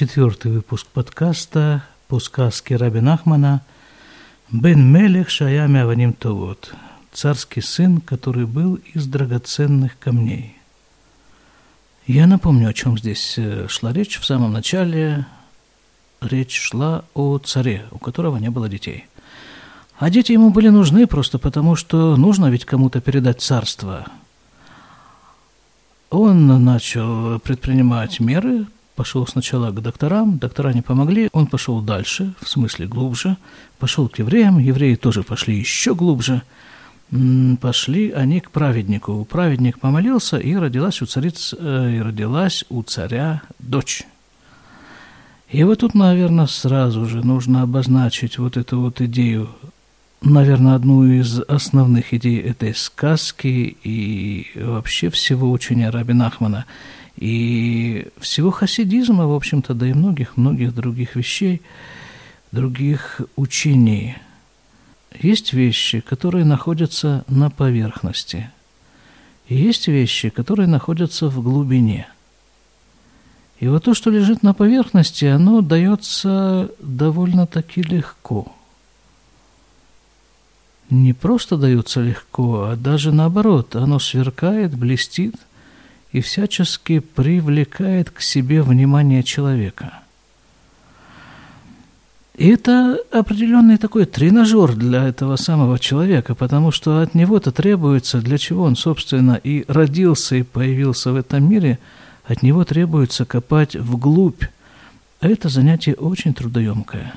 четвертый выпуск подкаста по сказке Раби Нахмана «Бен Мелех Шаями Аваним Товот» «Царский сын, который был из драгоценных камней». Я напомню, о чем здесь э, шла речь. В самом начале речь шла о царе, у которого не было детей. А дети ему были нужны просто потому, что нужно ведь кому-то передать царство. Он начал предпринимать меры, пошел сначала к докторам, доктора не помогли, он пошел дальше, в смысле глубже, пошел к евреям, евреи тоже пошли еще глубже – пошли они к праведнику. Праведник помолился, и родилась у цариц, э, и родилась у царя дочь. И вот тут, наверное, сразу же нужно обозначить вот эту вот идею, наверное, одну из основных идей этой сказки и вообще всего учения Раби Нахмана, и всего хасидизма, в общем-то, да и многих-многих других вещей, других учений – есть вещи, которые находятся на поверхности, и есть вещи, которые находятся в глубине. И вот то, что лежит на поверхности, оно дается довольно-таки легко. Не просто дается легко, а даже наоборот, оно сверкает, блестит и всячески привлекает к себе внимание человека – и это определенный такой тренажер для этого самого человека, потому что от него-то требуется, для чего он, собственно, и родился, и появился в этом мире, от него требуется копать вглубь. А это занятие очень трудоемкое.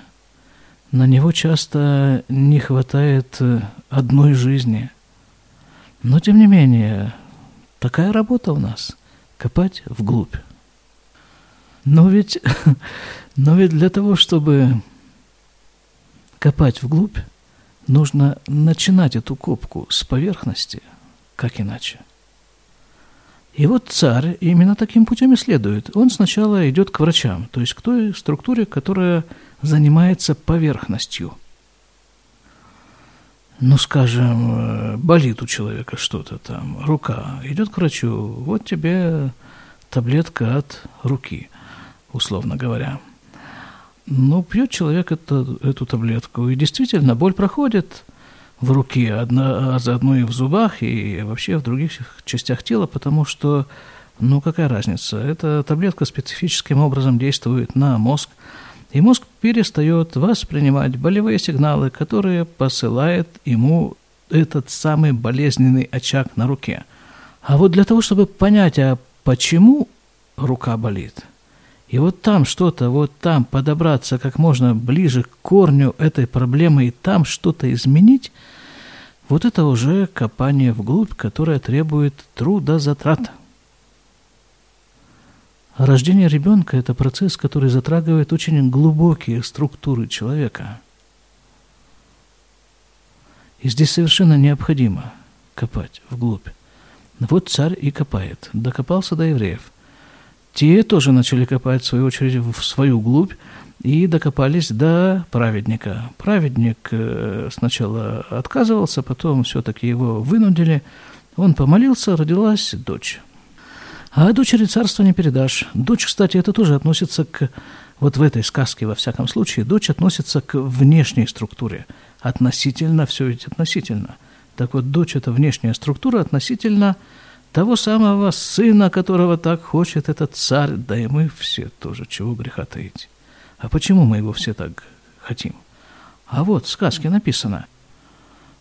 На него часто не хватает э, одной жизни. Но, тем не менее, такая работа у нас – копать вглубь. Но ведь, но ведь для того, чтобы копать вглубь, нужно начинать эту копку с поверхности, как иначе. И вот царь именно таким путем исследует. Он сначала идет к врачам, то есть к той структуре, которая занимается поверхностью. Ну, скажем, болит у человека что-то там, рука, идет к врачу, вот тебе таблетка от руки, условно говоря – ну, пьет человек это, эту таблетку, и действительно боль проходит в руке, одна, а заодно и в зубах, и вообще в других частях тела, потому что, ну, какая разница, эта таблетка специфическим образом действует на мозг, и мозг перестает воспринимать болевые сигналы, которые посылает ему этот самый болезненный очаг на руке. А вот для того, чтобы понять, а почему рука болит – и вот там что-то, вот там подобраться как можно ближе к корню этой проблемы и там что-то изменить, вот это уже копание вглубь, которое требует трудозатрат. А рождение ребенка – это процесс, который затрагивает очень глубокие структуры человека. И здесь совершенно необходимо копать вглубь. Вот царь и копает. Докопался до евреев. Те тоже начали копать, в свою очередь, в свою глубь и докопались до праведника. Праведник э, сначала отказывался, потом все-таки его вынудили. Он помолился, родилась дочь. А дочери царства не передашь. Дочь, кстати, это тоже относится к, вот в этой сказке, во всяком случае, дочь относится к внешней структуре. Относительно, все ведь относительно. Так вот, дочь – это внешняя структура относительно того самого сына, которого так хочет этот царь, да и мы все тоже, чего греха таить. А почему мы его все так хотим? А вот в сказке написано,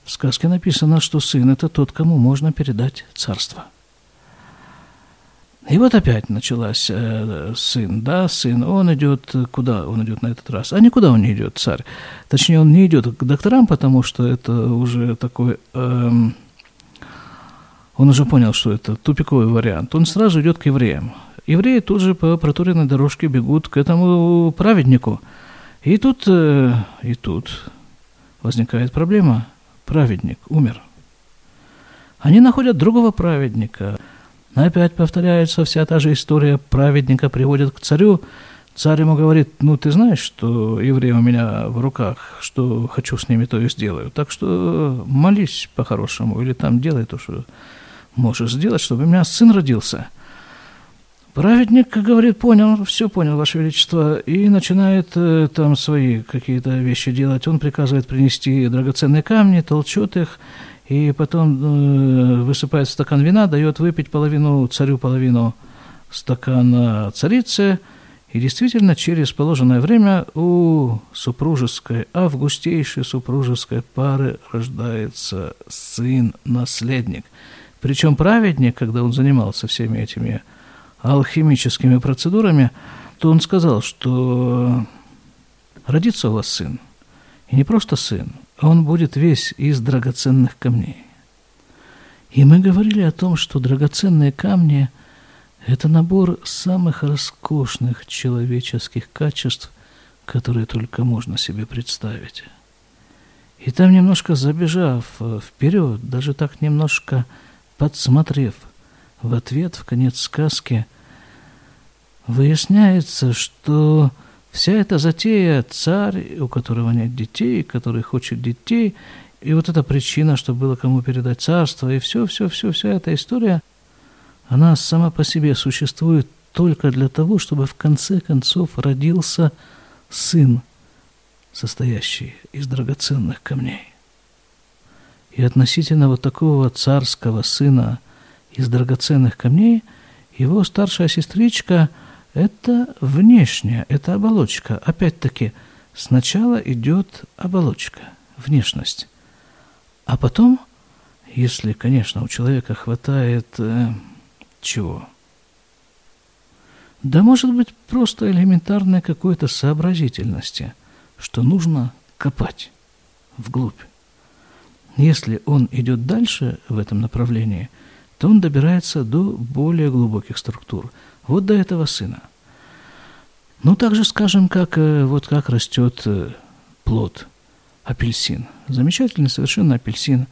в сказке написано, что сын – это тот, кому можно передать царство. И вот опять началась э, сын, да, сын, он идет, куда он идет на этот раз? А никуда он не идет, царь. Точнее, он не идет к докторам, потому что это уже такой... Э, он уже понял, что это тупиковый вариант, он сразу идет к евреям. Евреи тут же по проторенной дорожке бегут к этому праведнику. И тут, э, и тут возникает проблема. Праведник умер. Они находят другого праведника. Опять повторяется вся та же история. Праведника приводят к царю. Царь ему говорит, ну, ты знаешь, что евреи у меня в руках, что хочу с ними, то и сделаю. Так что молись по-хорошему или там делай то, что можешь сделать, чтобы у меня сын родился. Праведник, говорит, понял, все понял, Ваше Величество, и начинает э, там свои какие-то вещи делать. Он приказывает принести драгоценные камни, толчет их, и потом э, высыпает стакан вина, дает выпить половину царю, половину стакана царице, и действительно, через положенное время у супружеской, августейшей супружеской пары рождается сын-наследник. Причем праведник, когда он занимался всеми этими алхимическими процедурами, то он сказал, что родится у вас сын. И не просто сын, он будет весь из драгоценных камней. И мы говорили о том, что драгоценные камни – это набор самых роскошных человеческих качеств, которые только можно себе представить. И там немножко забежав вперед, даже так немножко подсмотрев в ответ, в конец сказки, выясняется, что вся эта затея царь, у которого нет детей, который хочет детей, и вот эта причина, что было кому передать царство, и все, все, все, вся эта история, она сама по себе существует только для того, чтобы в конце концов родился сын, состоящий из драгоценных камней. И относительно вот такого царского сына из драгоценных камней, его старшая сестричка – это внешняя, это оболочка. Опять-таки, сначала идет оболочка, внешность. А потом, если, конечно, у человека хватает э, чего? Да может быть просто элементарной какой-то сообразительности, что нужно копать вглубь. Если он идет дальше в этом направлении, то он добирается до более глубоких структур – вот до этого сына. Ну, так же скажем, как, э, вот как растет э, плод, апельсин. Замечательный совершенно апельсин.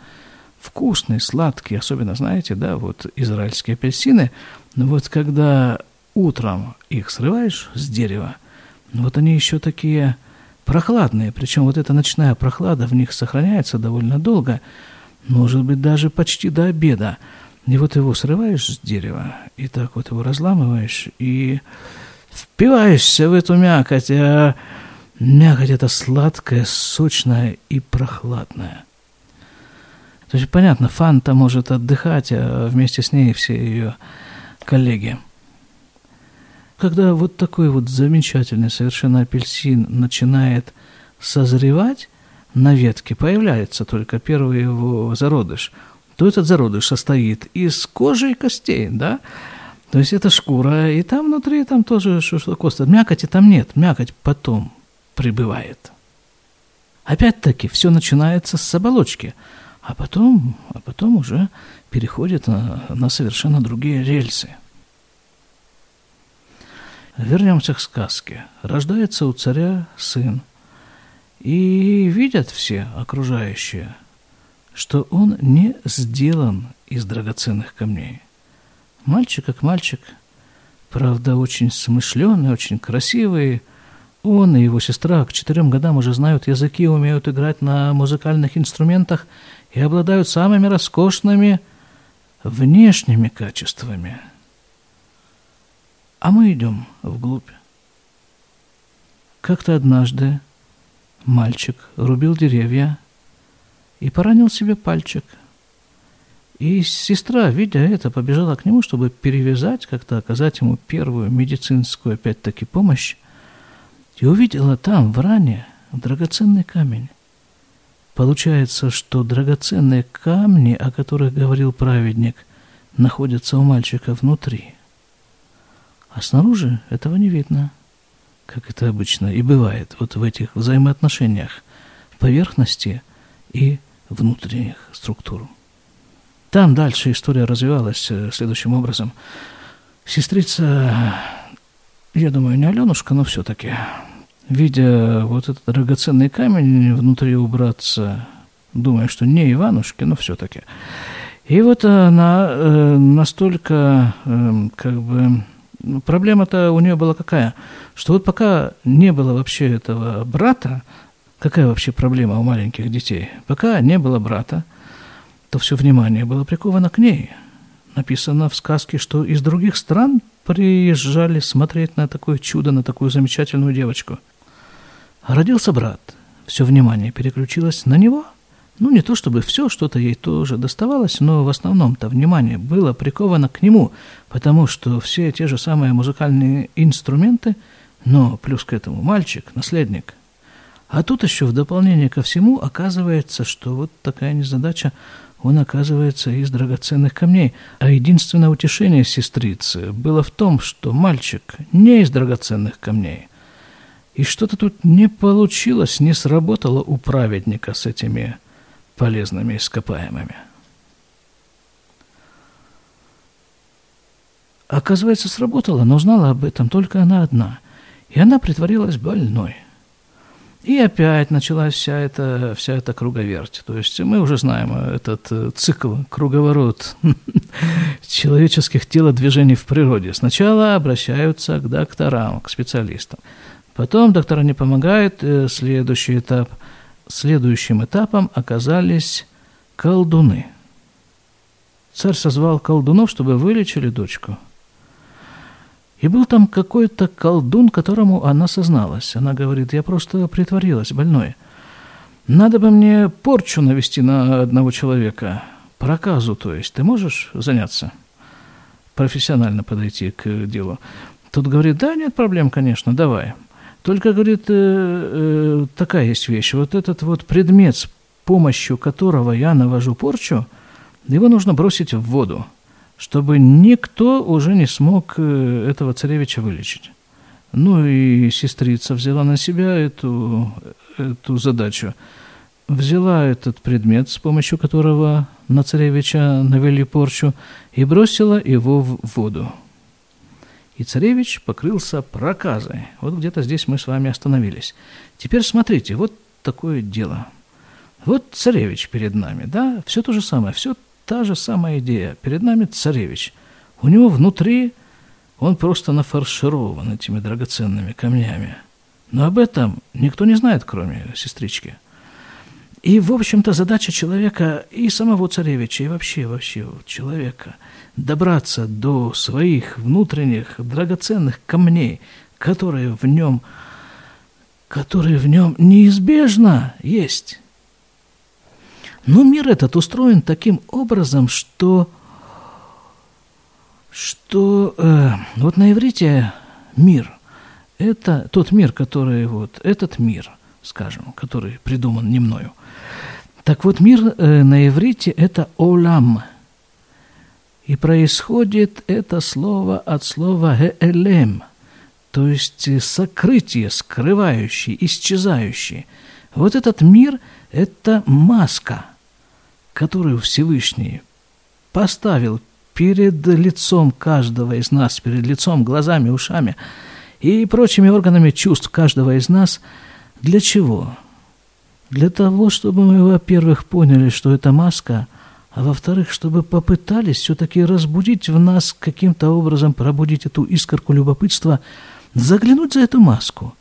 Вкусный, сладкий, особенно, знаете, да, вот израильские апельсины. Но вот когда утром их срываешь с дерева, вот они еще такие прохладные, причем вот эта ночная прохлада в них сохраняется довольно долго, может быть, даже почти до обеда. И вот его срываешь с дерева, и так вот его разламываешь, и впиваешься в эту мякоть, а мякоть это сладкая, сочная и прохладная. То есть, понятно, Фанта может отдыхать, а вместе с ней все ее коллеги. Когда вот такой вот замечательный совершенно апельсин начинает созревать на ветке, появляется только первый его зародыш – то этот зародыш состоит из кожи и костей, да, то есть это шкура, и там внутри там тоже что, что кость. Мякоти там нет, мякоть потом прибывает. Опять-таки, все начинается с оболочки, а потом, а потом уже переходит на, на совершенно другие рельсы. Вернемся к сказке. Рождается у царя сын, и видят все окружающие – что он не сделан из драгоценных камней. Мальчик как мальчик, правда, очень смышленый, очень красивый. Он и его сестра к четырем годам уже знают языки, умеют играть на музыкальных инструментах и обладают самыми роскошными внешними качествами. А мы идем вглубь. Как-то однажды мальчик рубил деревья – и поранил себе пальчик. И сестра, видя это, побежала к нему, чтобы перевязать, как-то оказать ему первую медицинскую, опять-таки, помощь, и увидела там, в ране, драгоценный камень. Получается, что драгоценные камни, о которых говорил праведник, находятся у мальчика внутри. А снаружи этого не видно, как это обычно и бывает вот в этих взаимоотношениях поверхности и внутренних структур. Там дальше история развивалась э, следующим образом. Сестрица, я думаю, не Аленушка, но все-таки, видя вот этот драгоценный камень внутри убраться, думая, что не Иванушки, но все-таки. И вот она э, настолько, э, как бы, ну, проблема-то у нее была какая, что вот пока не было вообще этого брата, Какая вообще проблема у маленьких детей? Пока не было брата, то все внимание было приковано к ней. Написано в сказке, что из других стран приезжали смотреть на такое чудо, на такую замечательную девочку. Родился брат. Все внимание переключилось на него. Ну, не то чтобы все, что-то ей тоже доставалось, но в основном-то внимание было приковано к нему, потому что все те же самые музыкальные инструменты, но плюс к этому мальчик, наследник. А тут еще в дополнение ко всему оказывается, что вот такая незадача – он оказывается из драгоценных камней. А единственное утешение сестрицы было в том, что мальчик не из драгоценных камней. И что-то тут не получилось, не сработало у праведника с этими полезными ископаемыми. Оказывается, сработало, но знала об этом только она одна. И она притворилась больной – и опять началась вся эта, вся эта круговерть. То есть мы уже знаем этот э, цикл, круговорот человеческих телодвижений в природе. Сначала обращаются к докторам, к специалистам. Потом доктора не помогают, э, следующий этап. Следующим этапом оказались колдуны. Царь созвал колдунов, чтобы вылечили дочку – и был там какой-то колдун, которому она созналась. Она говорит, я просто притворилась больной. Надо бы мне порчу навести на одного человека. Проказу, то есть. Ты можешь заняться? Профессионально подойти к делу. Тут говорит, да, нет проблем, конечно, давай. Только, говорит, э, э, такая есть вещь. Вот этот вот предмет, с помощью которого я навожу порчу, его нужно бросить в воду чтобы никто уже не смог э, этого царевича вылечить. Ну и сестрица взяла на себя эту, эту задачу. Взяла этот предмет, с помощью которого на царевича навели порчу, и бросила его в воду. И царевич покрылся проказой. Вот где-то здесь мы с вами остановились. Теперь смотрите, вот такое дело. Вот царевич перед нами, да, все то же самое, все та же самая идея. Перед нами царевич. У него внутри он просто нафарширован этими драгоценными камнями. Но об этом никто не знает, кроме сестрички. И, в общем-то, задача человека и самого царевича, и вообще, вообще человека добраться до своих внутренних драгоценных камней, которые в нем, которые в нем неизбежно есть. Но мир этот устроен таким образом, что, что э, вот на иврите мир – это тот мир, который вот этот мир, скажем, который придуман не мною. Так вот, мир э, на иврите – это олам. И происходит это слово от слова «элем», то есть сокрытие, скрывающий, исчезающий. Вот этот мир – это маска – которую Всевышний поставил перед лицом каждого из нас, перед лицом, глазами, ушами и прочими органами чувств каждого из нас, для чего? Для того, чтобы мы, во-первых, поняли, что это маска, а во-вторых, чтобы попытались все-таки разбудить в нас каким-то образом, пробудить эту искорку любопытства, заглянуть за эту маску.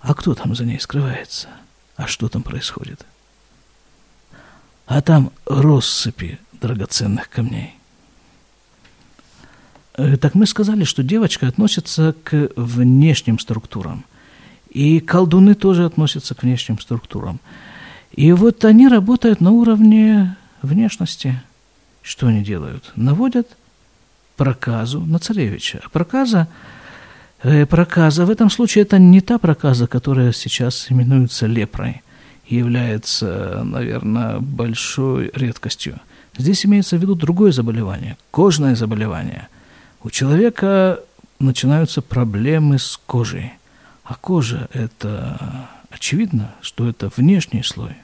А кто там за ней скрывается? А что там происходит? А там россыпи драгоценных камней. Э, так мы сказали, что девочка относится к внешним структурам, и колдуны тоже относятся к внешним структурам. И вот они работают на уровне внешности. Что они делают? Наводят проказу на царевича. А проказа, э, проказа в этом случае это не та проказа, которая сейчас именуется лепрой – является, наверное, большой редкостью. Здесь имеется в виду другое заболевание, кожное заболевание. У человека начинаются проблемы с кожей. А кожа – это очевидно, что это внешний слой.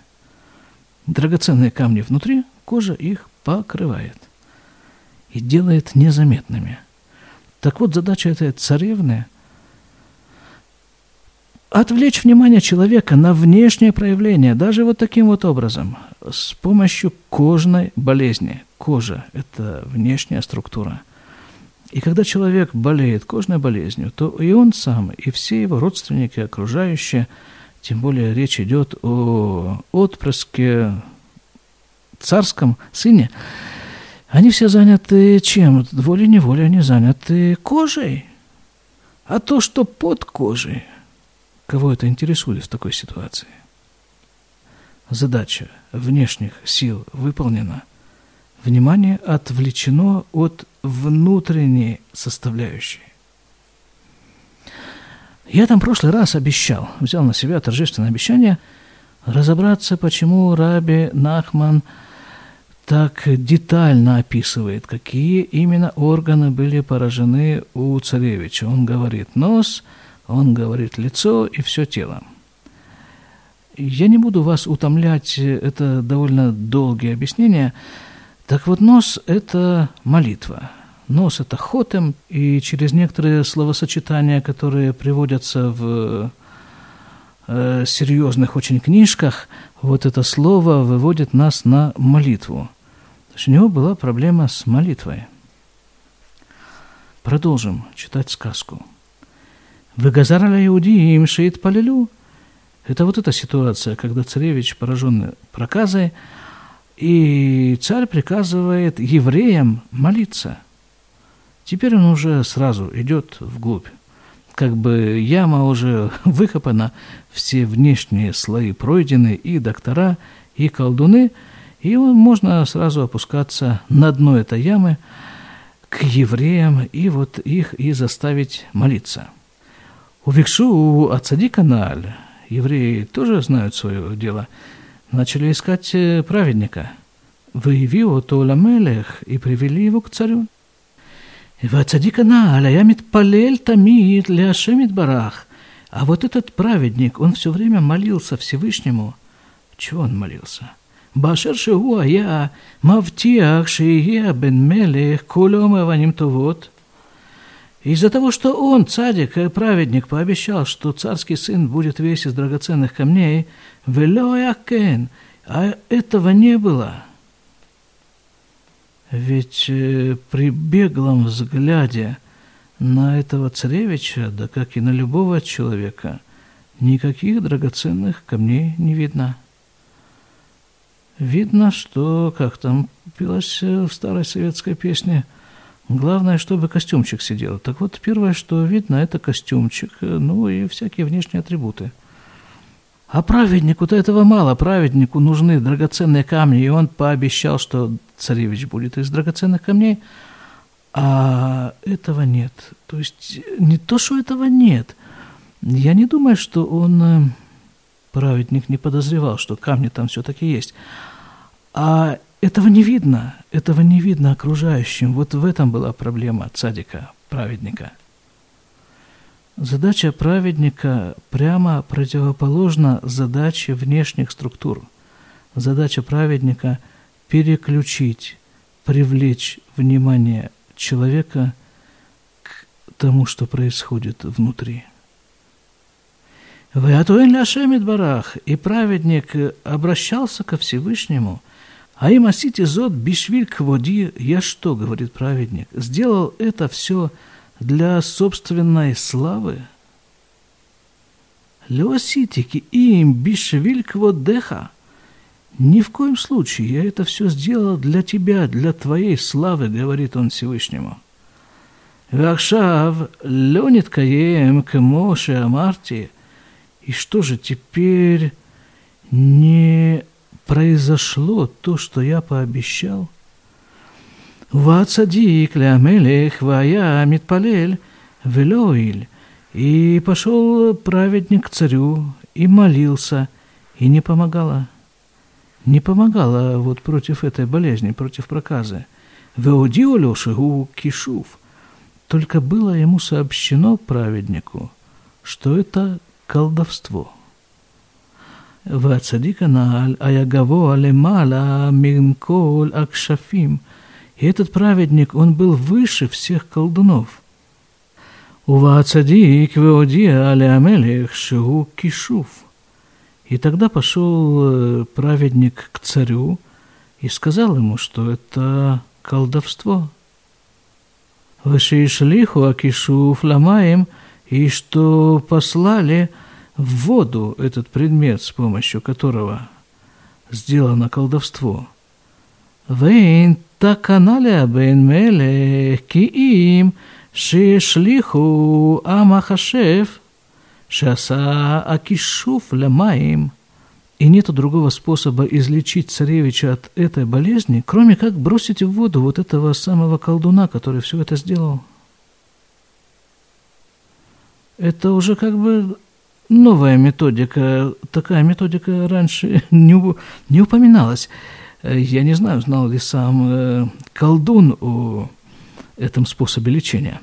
Драгоценные камни внутри, кожа их покрывает и делает незаметными. Так вот, задача этой царевны отвлечь внимание человека на внешнее проявление, даже вот таким вот образом, с помощью кожной болезни. Кожа – это внешняя структура. И когда человек болеет кожной болезнью, то и он сам, и все его родственники, окружающие, тем более речь идет о отпрыске царском сыне, Они все заняты чем? Волей-неволей они заняты кожей. А то, что под кожей, кого это интересует в такой ситуации? Задача внешних сил выполнена. Внимание отвлечено от внутренней составляющей. Я там в прошлый раз обещал, взял на себя торжественное обещание разобраться, почему Раби Нахман так детально описывает, какие именно органы были поражены у царевича. Он говорит нос, он говорит лицо и все тело. Я не буду вас утомлять, это довольно долгие объяснения. Так вот, нос – это молитва. Нос – это хотем, и через некоторые словосочетания, которые приводятся в э, серьезных очень книжках, вот это слово выводит нас на молитву. То есть у него была проблема с молитвой. Продолжим читать сказку. «Выгазарали иудеям шеит полилю» Это вот эта ситуация, когда царевич пораженный проказой, и царь приказывает евреям молиться. Теперь он уже сразу идет вглубь. Как бы яма уже выкопана, все внешние слои пройдены, и доктора, и колдуны, и можно сразу опускаться на дно этой ямы к евреям и вот их и заставить молиться. У Виксу, у Ацади Каналь, евреи тоже знают свое дело, начали искать э, праведника. Выявил то Ламелех и привели его к царю. И в Ацади Каналь, аямит палель тамид ляшемит барах. А вот этот праведник, он все время молился Всевышнему. Чего он молился? Башер шигуа я мавтиах шиия бен мелех кулем ваним то вот – из-за того, что он, цадик, праведник, пообещал, что царский сын будет весь из драгоценных камней, велоякен, а этого не было. Ведь э, при беглом взгляде на этого царевича, да как и на любого человека, никаких драгоценных камней не видно. Видно, что, как там пилось э, в старой советской песне – Главное, чтобы костюмчик сидел. Так вот, первое, что видно, это костюмчик, ну и всякие внешние атрибуты. А праведнику-то этого мало. Праведнику нужны драгоценные камни, и он пообещал, что царевич будет из драгоценных камней, а этого нет. То есть не то, что этого нет. Я не думаю, что он, э, праведник, не подозревал, что камни там все-таки есть. А этого не видно, этого не видно окружающим. Вот в этом была проблема цадика, праведника. Задача праведника прямо противоположна задаче внешних структур. Задача праведника – переключить, привлечь внимание человека к тому, что происходит внутри. Ваятуэн ляшемит барах, и праведник обращался ко Всевышнему – Аим асити зод бишвиль кводи, я что, говорит праведник, сделал это все для собственной славы? Леоситики им бишвиль кводеха. Ни в коем случае я это все сделал для тебя, для твоей славы, говорит он Всевышнему. Вахшав ленит каем к Моше Амарти. И что же теперь не произошло то, что я пообещал? Вацадик лямелех вая митпалель велоиль. И пошел праведник к царю и молился, и не помогало. Не помогало вот против этой болезни, против проказы. Веодиолю шигу кишув. Только было ему сообщено праведнику, что это колдовство – והצדיק הנ"ל היה גבוה למעלה מכל הכשפים. И этот праведник, он был выше всех колдунов. Увацадик веодия алямелех шигу кишув. И тогда пошел праведник к царю и сказал ему, что это колдовство. Вышишлиху акишув ламаем, и что послали – в воду этот предмет, с помощью которого сделано колдовство. Вейн таканаля бен мелех киим шишлиху амахашев шаса акишуф лямаим. И нету другого способа излечить царевича от этой болезни, кроме как бросить в воду вот этого самого колдуна, который все это сделал. Это уже как бы новая методика. Такая методика раньше не, не упоминалась. Я не знаю, знал ли сам э, колдун о этом способе лечения.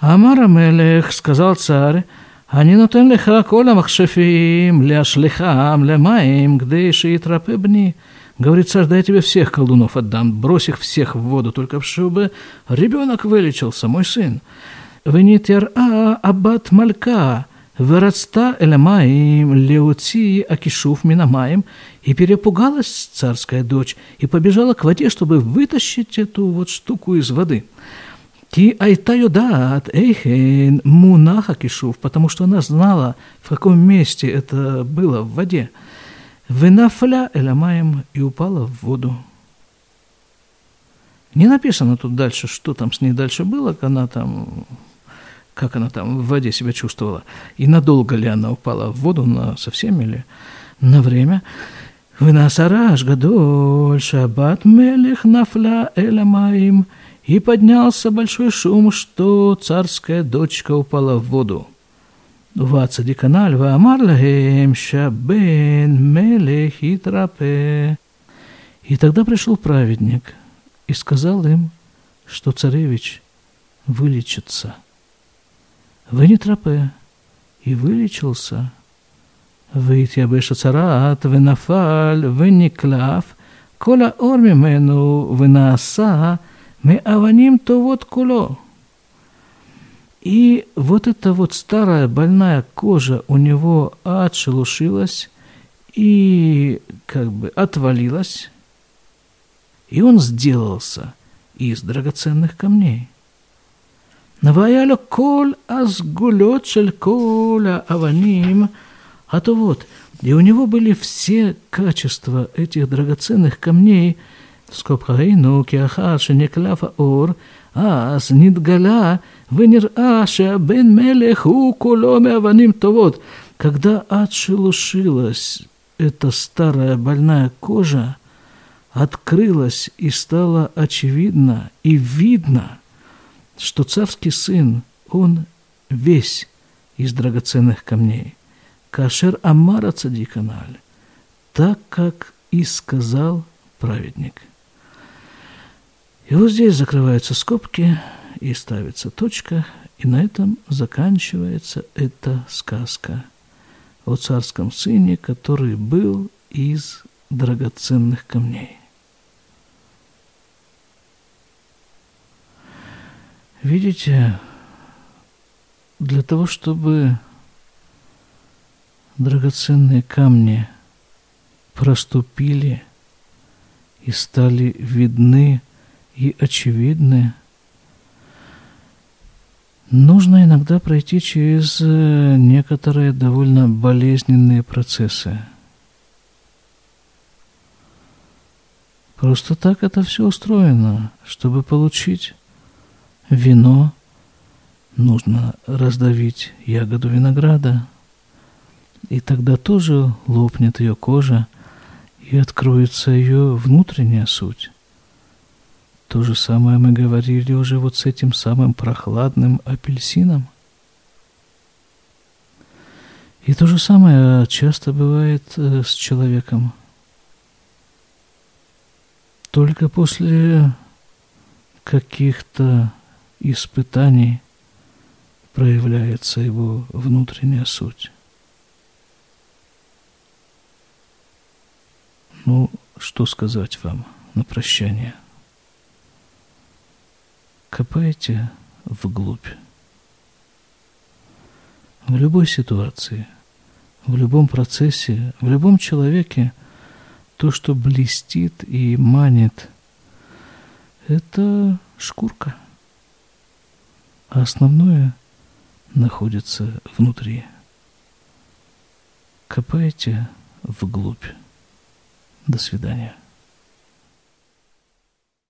Амар Амелех, сказал царь, אני נותן לך כל המכשפים להשליכם למים, כדי שיתרפא בני. Говорит царь, да я тебе всех колдунов отдам, брось их всех в воду, только чтобы ребенок вылечился, мой сын. ונתראה הבת מלכה, ורצתה אל המים להוציא הכישוף מן המים, и перепугалась царская дочь, и побежала к воде, чтобы вытащить эту вот штуку из воды. Ки айта юдат эйхен мунаха кишув, потому что она знала, в каком месте это было в воде. Венафля эламаем и упала в воду. Не написано тут дальше, что там с ней дальше было, как она там, как она там в воде себя чувствовала, и надолго ли она упала в воду, на совсем или на время. Вынасараш гадоль шабат мелех нафля эламаим – и поднялся большой шум, что царская дочка упала в воду. Вацадиканаль ваамар лагем шабен мелех и трапе. И тогда пришел праведник и сказал им, что царевич вылечится винітропи и вылечился. Витябиш царат, винафаль, виніклав, кола ормімену, винаса, мы аваним то вот куло. И вот эта вот старая больная кожа у него отшелушилась и как бы отвалилась, и он сделался из драгоценных камней. Наваяло кол азгулет шель коля аваним, а то вот, и у него были все качества этих драгоценных камней – скобка ראינו כי אחר שנקלף האור, אז נתגלה ונראה שהבן מלך הוא כולו מאבנים טובות. Когда отшелушилась эта старая больная кожа, открылась и стало очевидно и видно, – что царский сын, он весь из драгоценных камней. Кашер Амара Цадиканаль, так как и сказал праведник. И вот здесь закрываются скобки и ставится точка, и на этом заканчивается эта сказка о царском сыне, который был из драгоценных камней. Видите, для того, чтобы драгоценные камни проступили и стали видны и очевидны, нужно иногда пройти через э, некоторые довольно болезненные процессы. Просто так это все устроено. Чтобы получить вино, нужно раздавить ягоду винограда, и тогда тоже лопнет ее кожа, и откроется ее внутренняя суть. То же самое мы говорили уже вот с этим самым прохладным апельсином. И то же самое часто бывает э, с человеком. Только после каких-то испытаний проявляется его внутренняя суть. Ну, что сказать вам на прощание – Копайте вглубь. В любой ситуации, в любом процессе, в любом человеке то, что блестит и манит, это шкурка. А основное находится внутри. Копайте вглубь. До свидания.